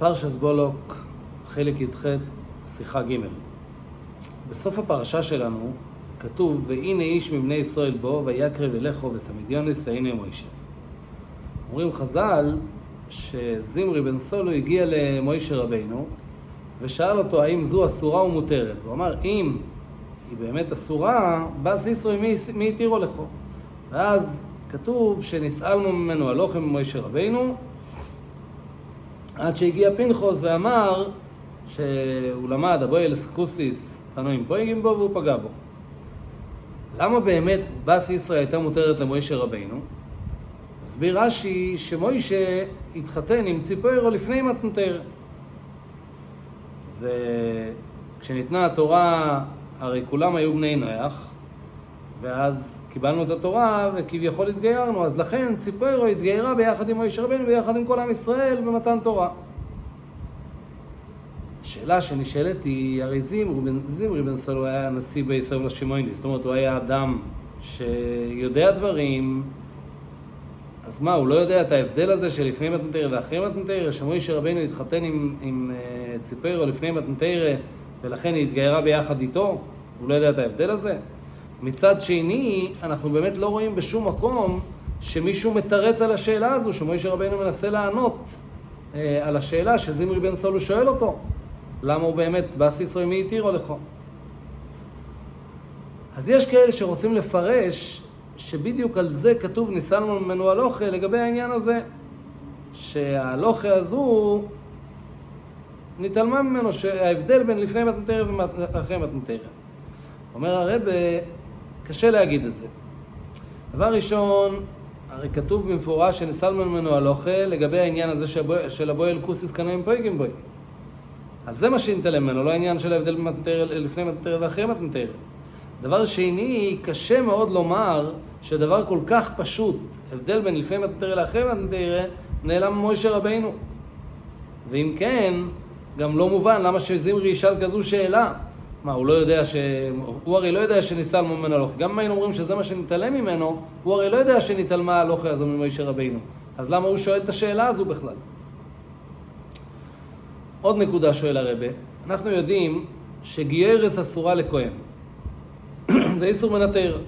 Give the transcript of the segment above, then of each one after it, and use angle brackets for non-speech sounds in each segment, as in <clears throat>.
פרשס בולוק, חלק י"ח, שיחה ג' בסוף הפרשה שלנו כתוב, והנה איש מבני ישראל בו, ויקרב אליכו וסמידיוניס להנה מוישה. אומרים חז"ל שזמרי בן סולו הגיע למוישה רבינו ושאל אותו האם זו אסורה או מותרת. הוא אמר, אם היא באמת אסורה, בס ישראל מי, מי התירו לכו? ואז כתוב שנסעלנו ממנו הלוחם ממוישה רבינו עד שהגיע פנחוס ואמר שהוא למד אבוי אלסקוסיס פנויים פויגים בו והוא פגע בו. למה באמת בס ישראל הייתה מותרת למוישה רבינו? מסביר רש"י שמוישה התחתן עם ציפוירו לפני מתנתר. וכשניתנה התורה, הרי כולם היו בני נוח, ואז קיבלנו את התורה וכביכול התגיירנו, אז לכן ציפוירו התגיירה ביחד עם מוישה רבינו ביחד עם כל עם ישראל במתן תורה. השאלה שנשאלת היא, הרי זמרי בן, זמרי בן סלו היה נשיא בישראל לשימויניס, זאת אומרת הוא היה אדם שיודע דברים, אז מה, הוא לא יודע את ההבדל הזה שלפני מתנתרא ואחרי מתנתרא, שמוישה רבינו התחתן עם, עם uh, ציפרו לפני מתנתרא ולכן היא התגיירה ביחד איתו? הוא לא יודע את ההבדל הזה? מצד שני, אנחנו באמת לא רואים בשום מקום שמישהו מתרץ על השאלה הזו, שמוישה רבינו מנסה לענות uh, על השאלה שזמרי בן סולו שואל אותו. למה הוא באמת, באסיסרוי מי התירו לכו? אז יש כאלה שרוצים לפרש שבדיוק על זה כתוב ניסלנו ממנו הלוכה לגבי העניין הזה, שההלוכה הזו נתעלמה ממנו, שההבדל בין לפני מתנתרא ואחרי מתנתרא. אומר הרב, קשה להגיד את זה. דבר ראשון, הרי כתוב במפורש שניסלנו ממנו הלוכה לגבי העניין הזה של הבוי אל כוסיס קנאים פויגים בוי. אז זה מה שנתעלם ממנו, לא העניין של ההבדל לפני מתנתרא ואחרי מתנתרא. דבר שני, קשה מאוד לומר שדבר כל כך פשוט, הבדל בין לפני מתנתרא לאחרי מתנתרא, נעלם מוישה רבינו. ואם כן, גם לא מובן למה שזמרי ישאל כזו שאלה. מה, הוא לא יודע ש... הוא הרי לא יודע שניסל ממנו הלוך. גם אם היינו אומרים שזה מה שנתעלם ממנו, הוא הרי לא יודע שנתעלמה הלוך הזו ממוישה רבינו. אז למה הוא שואל את השאלה הזו בכלל? עוד נקודה שואל הרבה, אנחנו יודעים שגיירס אסורה לכהן. <clears throat> זה איסור מנטר.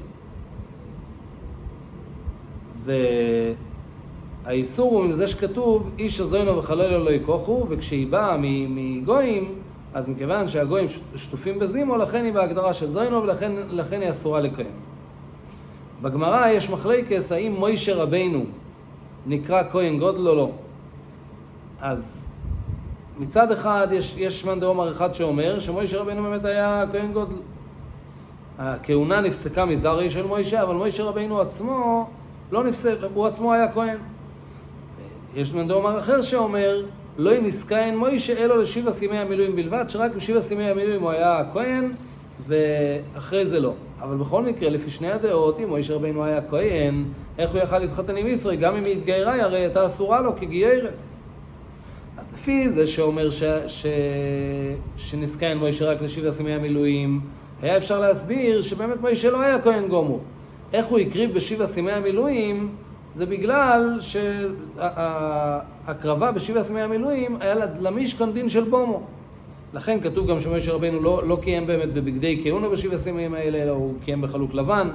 והאיסור הוא מזה שכתוב איש הזוינו וחלל לא יקוחו, וכשהיא באה מגויים, אז מכיוון שהגויים שטופים בזימו, לכן היא בהגדרה של זוינו ולכן היא אסורה לכהן. בגמרא יש מחלקס האם מוישה רבינו נקרא כהן גודל או לא. אז מצד אחד יש, יש מאן דאמר אחד שאומר שמוישה רבינו באמת היה כהן גודל. הכהונה נפסקה מזרעי של מוישה, אבל מוישה רבינו עצמו לא נפסק, הוא עצמו היה כהן. יש מאן דאמר אחר שאומר לא ינסקיין מוישה אלו לשבע סימי המילואים בלבד, שרק בשבע סימי המילואים הוא היה כהן ואחרי זה לא. אבל בכל מקרה, לפי שני הדעות, אם מוישה רבינו היה כהן, איך הוא יכל להתחתן עם ישראל? גם אם היא התגיירה, הרי הייתה אסורה לו כגיירס. אז לפי זה שאומר ש... ש... שנסקיין מוישה רק לשבע סימי המילואים, היה אפשר להסביר שבאמת מוישה לא היה כהן גומור. איך הוא הקריב בשבע סימי המילואים, זה בגלל שההקרבה בשבע סימי המילואים היה למישכן דין של בומו. לכן כתוב גם שמוישה רבנו לא, לא קיים באמת בבגדי כהונה בשבע סימים האלה, אלא הוא קיים בחלוק לבן.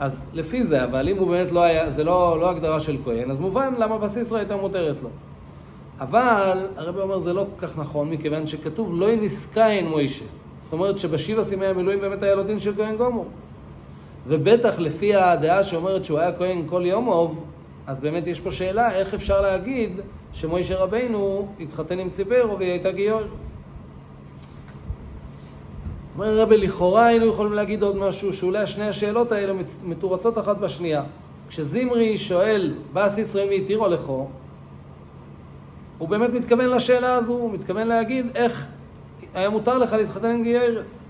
אז לפי זה, אבל אם הוא באמת לא היה, זה לא, לא הגדרה של כהן, אז מובן למה בסיסרא הייתה מותרת לו. אבל הרבי אומר זה לא כל כך נכון, מכיוון שכתוב לא ינסקיין מוישה. זאת אומרת שבשבע סימי המילואים באמת היה לו דין של כהן גומור. ובטח לפי הדעה שאומרת שהוא היה כהן כל יומוב, אז באמת יש פה שאלה איך אפשר להגיד שמוישה רבינו התחתן עם ציפרו והיא הייתה גיורס. אומר הרבי, לכאורה היינו יכולים להגיד עוד משהו, שאולי שני השאלות האלה מתורצות אחת בשנייה. כשזמרי שואל, בא ישראל מי התירו לכו, הוא באמת מתכוון לשאלה הזו, הוא מתכוון להגיד איך היה מותר לך להתחתן עם גיירס.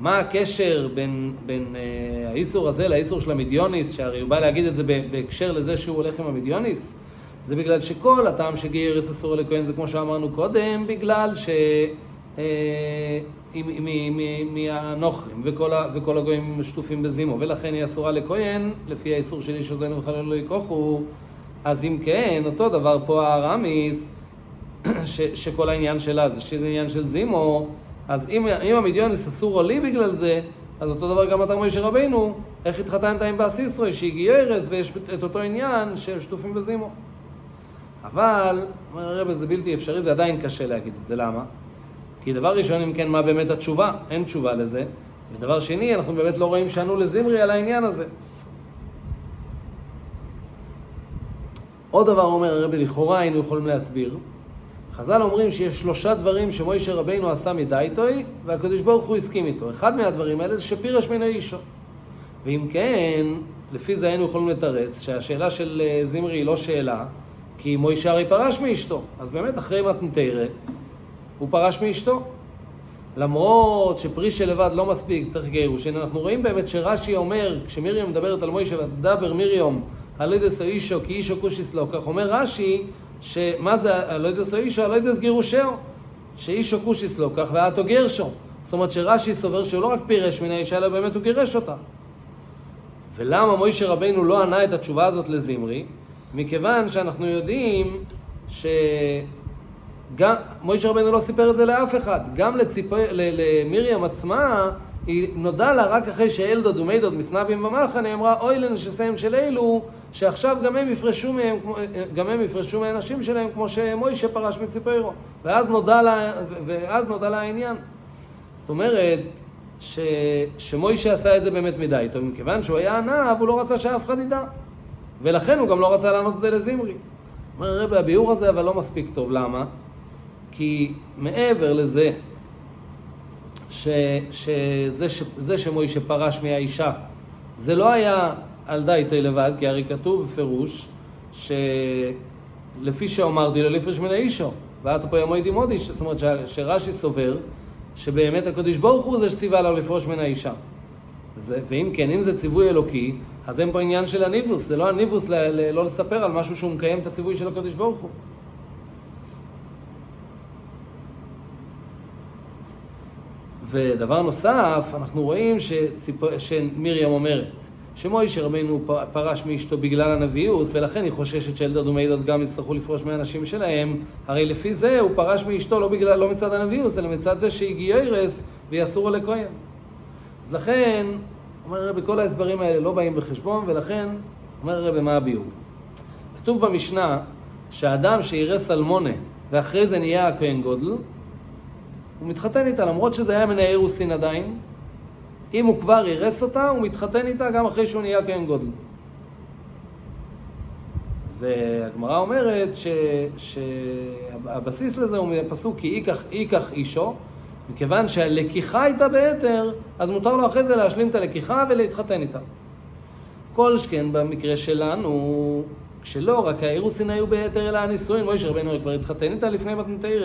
מה הקשר בין, בין אה, האיסור הזה לאיסור של המדיוניס, שהרי הוא בא להגיד את זה בהקשר לזה שהוא הולך עם המדיוניס? זה בגלל שכל הטעם שגיירס אסור לכהן זה כמו שאמרנו קודם, בגלל ש... אה, מהנוכרים וכל, וכל הגויים שטופים בזימו, ולכן היא אסורה לכהן, לפי האיסור של איש עוזנו וחלל לא יכוחו, אז אם כן, אותו דבר פה הארמיס, <clears throat> שכל העניין שלה זה שזה עניין של זימו, אז אם, אם המדיונס אסור לי בגלל זה, אז אותו דבר גם אתה מוישה רבינו, איך התחתנת עם באס ישראל שהגיע ארז ויש את אותו עניין שהם שטופים בזימו. אבל, אומר הרב, זה בלתי אפשרי, זה עדיין קשה להגיד את זה, למה? כי דבר ראשון, אם כן, מה באמת התשובה? אין תשובה לזה. ודבר שני, אנחנו באמת לא רואים שענו לזמרי על העניין הזה. עוד דבר אומר הרבי, לכאורה היינו יכולים להסביר. חז"ל אומרים שיש שלושה דברים שמוישה רבינו עשה מדייטוי, והקדוש ברוך הוא הסכים איתו. אחד מהדברים האלה זה שפירש מן האישו. ואם כן, לפי זה היינו יכולים לתרץ שהשאלה של אה, זמרי היא לא שאלה, כי מוישה הרי פרש מאשתו. אז באמת, אחרי מתנתרא, הוא פרש מאשתו. למרות שפרישה לבד לא מספיק, צריך גירושין. אנחנו רואים באמת שרש"י אומר, כשמרים מדברת על מוישה, ותדבר מרים הלידס אישו כי אישו כושיס לו, כך אומר רש"י, שמה זה הלידס אישו? הלידס גירושהו, שאישו כושיס לו, כך ואתו גרשו. זאת אומרת שרש"י סובר שהוא לא רק פירש מן האישה, אלא באמת הוא גירש אותה. ולמה מוישה רבינו לא ענה את התשובה הזאת לזמרי? מכיוון שאנחנו יודעים ש... גם, מוישה רבנו לא סיפר את זה לאף אחד. גם לציפ... למרים עצמה, היא נודע לה רק אחרי שאלדוד ומידוד מסנבים במחנה, היא אמרה, אוי לנשסיהם של אלו, שעכשיו גם הם יפרשו מהם, גם הם יפרשו מהנשים שלהם, כמו שמוישה פרש מציפרו. ואז נודע לה, ואז נודע לה העניין. זאת אומרת, ש... שמוישה עשה את זה באמת מדי טוב, מכיוון שהוא היה ענב, הוא לא רצה שאף אחד ידע. ולכן הוא גם לא רצה לענות את זה לזמרי. אומר הרב, הביאור הזה אבל לא מספיק טוב, למה? כי מעבר לזה, ש, שזה ש, זה שמוישה פרש מהאישה, זה לא היה על דייטי לבד, כי הרי כתוב בפירוש שלפי שאמרתי לו לפרש מן האישו, ואת פה ימוי דימודי, זאת אומרת שרש"י סובר שבאמת הקדוש ברוך הוא זה שציווה לו לפרוש מן האישה. זה, ואם כן, אם זה ציווי אלוקי, אז אין פה עניין של הניבוס, זה לא הניבוס ל, ל, לא לספר על משהו שהוא מקיים את הציווי של הקדוש ברוך הוא. ודבר נוסף, אנחנו רואים שציפ... שמרים אומרת שמוישה רבינו פרש מאשתו בגלל הנביאוס ולכן היא חוששת שאלדד ומעידות גם יצטרכו לפרוש מהנשים שלהם הרי לפי זה הוא פרש מאשתו לא, בגלל, לא מצד הנביאוס אלא מצד זה שהגיע אירס ויסורו לכהן אז לכן, אומר הרבי, כל ההסברים האלה לא באים בחשבון ולכן, אומר הרבי, מה הביאור? כתוב במשנה שהאדם שאירס אלמונה ואחרי זה נהיה הכהן גודל הוא מתחתן איתה, למרות שזה היה מן האירוסין עדיין. אם הוא כבר אירס אותה, הוא מתחתן איתה גם אחרי שהוא נהיה כהן גודל. והגמרא אומרת ש, שהבסיס לזה הוא מהפסוק כי ייקח אישו, מכיוון שהלקיחה הייתה בהתר, אז מותר לו אחרי זה להשלים את הלקיחה ולהתחתן איתה. כל שכן במקרה שלנו, כשלא, רק האירוסין היו בהתר אלא הנישואין, מוישה רבנו כבר התחתן איתה לפני מתנתר,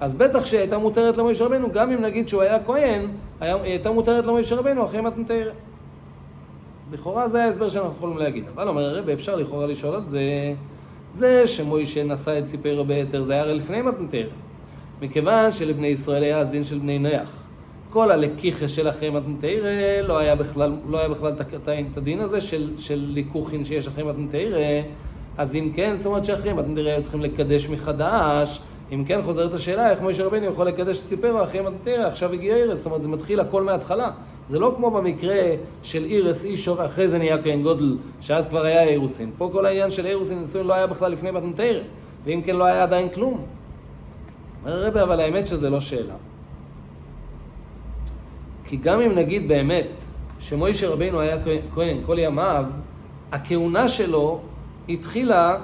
אז בטח שהיא הייתה מותרת למוישה רבנו, גם אם נגיד שהוא היה כהן, היא הייתה מותרת למוישה רבנו אחרי מתנתר. לכאורה זה ההסבר שאנחנו יכולים להגיד. אבל אומר הרב, אפשר לכאורה לשאול על זה, זה שמוישה נשא את סיפרו בהתר, זה היה הרי לפני מתנתר. מכיוון שלבני ישראל היה אז דין של בני נח. כל הלקיחה של אחרי מתנתרא לא היה בכלל, לא היה בכלל את הדין הזה של, של ליקוחין שיש אחרי מתנתרא, אז אם כן, זאת אומרת שאחרי מתנתרא היו צריכים לקדש מחדש, אם כן חוזרת השאלה איך משה רבינו יכול לקדש סיפרו אחרי מתנתרא, עכשיו הגיע אירס, זאת אומרת זה מתחיל הכל מההתחלה. זה לא כמו במקרה של אירס אישו ואחרי זה נהיה כהן גודל, שאז כבר היה אירוסין. פה כל העניין של אירוסין נישואין לא היה בכלל לפני מתנתרא, ואם כן לא היה עדיין כלום. אומר הרבי, אבל האמת שזה לא שאלה. כי גם אם נגיד באמת שמוישה רבינו היה כהן כל ימיו, הכהונה שלו התחילה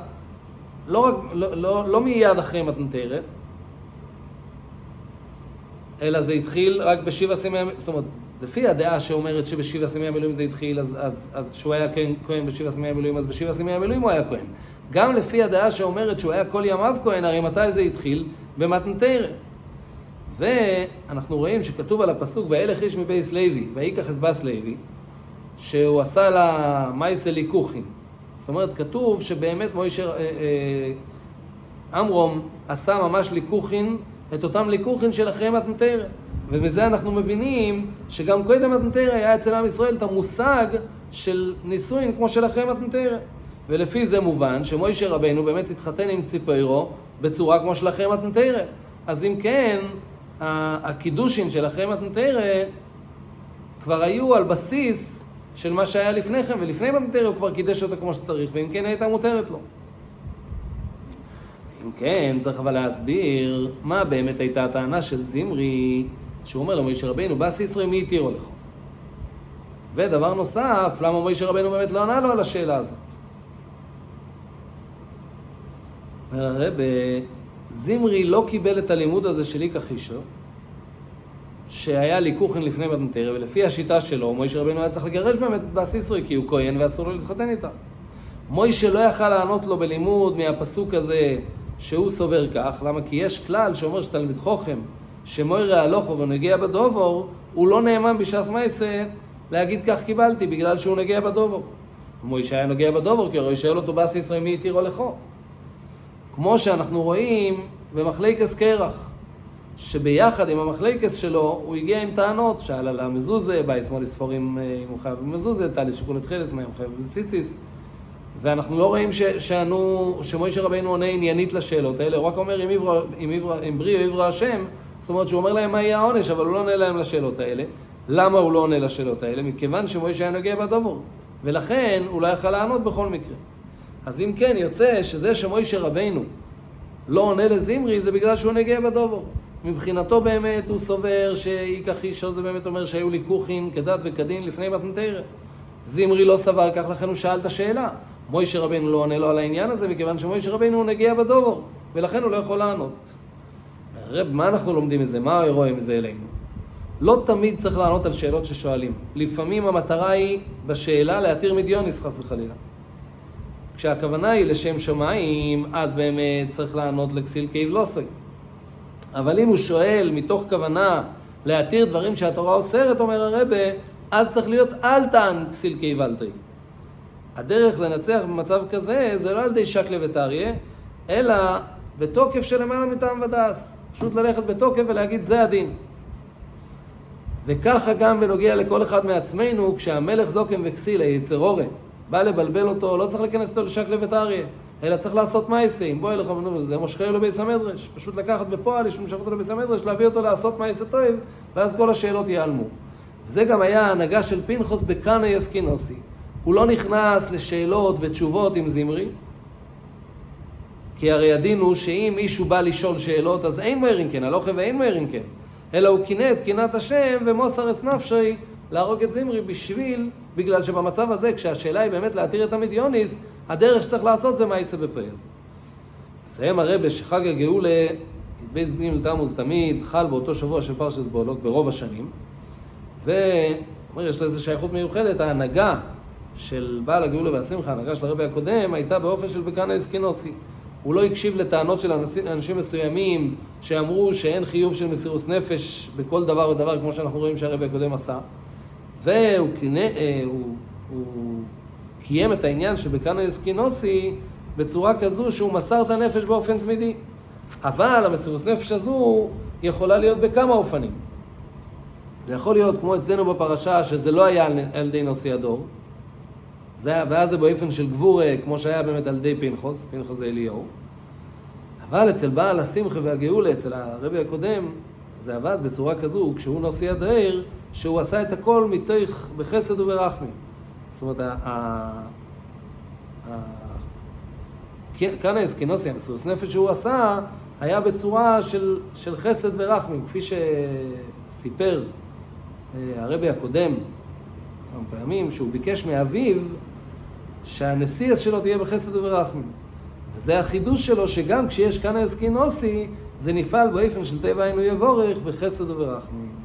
לא, לא, לא, לא מיד אחרי מתנתרת, אלא זה התחיל רק בשבע סימי המילואים, זאת אומרת, לפי הדעה שאומרת שבשבע סימי המילואים זה התחיל, אז, אז, אז שהוא היה כהן, כהן בשבע סימי המילואים, אז בשבע סימי המילואים הוא היה כהן. גם לפי הדעה שאומרת שהוא היה כל ימיו כהן, הרי מתי זה התחיל? במתנתרא. ואנחנו רואים שכתוב על הפסוק, וילך איש מבייס לוי, ויקח אסבס לוי, שהוא עשה לה מייסה ליקוחין. זאת אומרת, כתוב שבאמת מוישה, אה, אה, עמרום עשה ממש ליקוחין, את אותם ליקוחין של אחרי מתנתרא. ומזה אנחנו מבינים שגם קודם מתנתרא היה אצל עם ישראל את המושג של נישואין כמו של אחרי מתנתרא. ולפי זה מובן שמוישה רבנו באמת התחתן עם ציפוירו בצורה כמו של אחרי מתנתרא. אז אם כן, הקידושין של אחרי מתנתרא כבר היו על בסיס של מה שהיה לפני כן, ולפני מתנתרא הוא כבר קידש אותה כמו שצריך, ואם כן הייתה מותרת לו. אם כן, צריך אבל להסביר מה באמת הייתה הטענה של זמרי, שהוא אומר למוישה רבינו, בא סיסרי מי התירו לך? ודבר נוסף, למה מוישה רבנו באמת לא ענה לו על השאלה הזאת? אומר הרב, זמרי לא קיבל את הלימוד הזה של איקה חישו, שהיה ליקוחין לפני מתנתרא, ולפי השיטה שלו, מוישה רבנו היה צריך לגרש באמת בסיסרי, כי הוא כהן ואסור לו להתחתן איתה. מוישה לא יכל לענות לו בלימוד מהפסוק הזה שהוא סובר כך, למה? כי יש כלל שאומר שתלמיד חוכם, שמוירה הלוכו ונגיע בדובור, הוא לא נאמן בש"ס מייסה להגיד כך קיבלתי, בגלל שהוא נגיע בדובור. מוישה היה נוגע בדובור, כי הרי שואל אותו ישראל מי התירו לכו. כמו שאנחנו רואים במחלקס קרח, שביחד עם המחלקס שלו הוא הגיע עם טענות, שאל על המזוזה, בא ישמאל לספור אם הוא חייב במזוזה, טלי שיקול את חילס, מה אם חייב בציציס. ואנחנו לא רואים שענו, שמוישה רבינו עונה עניינית לשאלות האלה, הוא רק אומר אם, עברה, אם, עברה, אם בריא או עברה השם, זאת אומרת שהוא אומר להם מה יהיה העונש, אבל הוא לא עונה להם לשאלות האלה. למה הוא לא עונה לשאלות האלה? מכיוון שמוישה היה נוגע בדובור, ולכן הוא לא יכל לענות בכל מקרה. אז אם כן, יוצא שזה שמוישה רבינו לא עונה לזמרי, זה בגלל שהוא נגע בדובור. מבחינתו באמת הוא סובר שאיכך אישו זה באמת אומר שהיו ליקוחין כדת וכדין לפני מתנתרא. זמרי לא סבר כך, לכן הוא שאל את השאלה. מוישה רבינו לא עונה לו על העניין הזה, מכיוון שמוישה רבינו הוא נגיע בדובור, ולכן הוא לא יכול לענות. רב, מה אנחנו לומדים מזה? מה רואה מזה אלינו? לא תמיד צריך לענות על שאלות ששואלים. לפעמים המטרה היא בשאלה להתיר מדיוניס חס וחלילה. כשהכוונה היא לשם שמיים, אז באמת צריך לענות לכסיל כאיב לא סוי. אבל אם הוא שואל מתוך כוונה להתיר דברים שהתורה אוסרת, אומר הרבה, אז צריך להיות אל תען כסיל תהי. הדרך לנצח במצב כזה זה לא על ידי שקלה וטריה, אלא בתוקף של למעלה מטעם ודס. פשוט ללכת בתוקף ולהגיד זה הדין. וככה גם בנוגע לכל אחד מעצמנו, כשהמלך זוקם וכסיל, היצר אורן, בא לבלבל אותו, לא צריך להיכנס אותו לשקלה וטריה, אלא צריך לעשות מייסה, אם בוא אליך מנובל, זה מושכה לו ביס המדרש. פשוט לקחת בפועל, יש למשוך אותו לביס המדרש, להביא אותו לעשות מייסה טוב, ואז כל השאלות ייעלמו. זה גם היה ההנהגה של פנחוס בקאנה יסקינוסי. הוא לא נכנס לשאלות ותשובות עם זמרי, כי הרי הדין הוא שאם מישהו בא לשאול שאלות, אז אין מוירין כן, הלוכה ואין מוירין כן. אלא הוא קינא את קינת השם ומוסר אס נפשי להרוג את זמרי בשביל, בגלל שבמצב הזה, כשהשאלה היא באמת להתיר את המדיוניס, הדרך שצריך לעשות זה מעשה בפעל. מסיים הרבה שחג הגאולה, י"ב י"ג תמוז תמיד, חל באותו שבוע של פרשס בולוק ברוב השנים, ואומר, יש לזה שייכות מיוחדת, ההנהגה של בעל הגאולה והשמחה, ההנהגה של הרבי הקודם, הייתה באופן של בקנאו את קנאתי. הוא לא הקשיב לטענות של אנשים מסוימים שאמרו שאין חיוב של מסירות נפש בכל דבר ודבר, כמו שאנחנו רואים שהרבי הקודם עשה. והוא אה, הוא, הוא קיים את העניין שבקנאו את קנאתי בצורה כזו שהוא מסר את הנפש באופן תמידי. אבל המסירות נפש הזו יכולה להיות בכמה אופנים. זה יכול להיות כמו אצלנו בפרשה, שזה לא היה על ידי נושא הדור, ואז זה באופן של גבור, כמו שהיה באמת על ידי פנחוס, פנחוס זה אליהו. אבל אצל בעל השמחה והגאולה, אצל הרבי הקודם, זה עבד בצורה כזו, כשהוא נשיא הדעיר, שהוא עשה את הכל מתוך, בחסד וברחמים. זאת אומרת, כאן האסקינוסי, המסירוס נפש שהוא עשה, היה בצורה של, של חסד ורחמים, כפי שסיפר אה, הרבי הקודם כמה פעמים, שהוא ביקש מאביו שהנשיא שלו תהיה בחסד וברחמים. וזה החידוש שלו, שגם כשיש כאן האסקינוסי, זה נפעל באופן של טבע היינו יבורך בחסד וברחמים.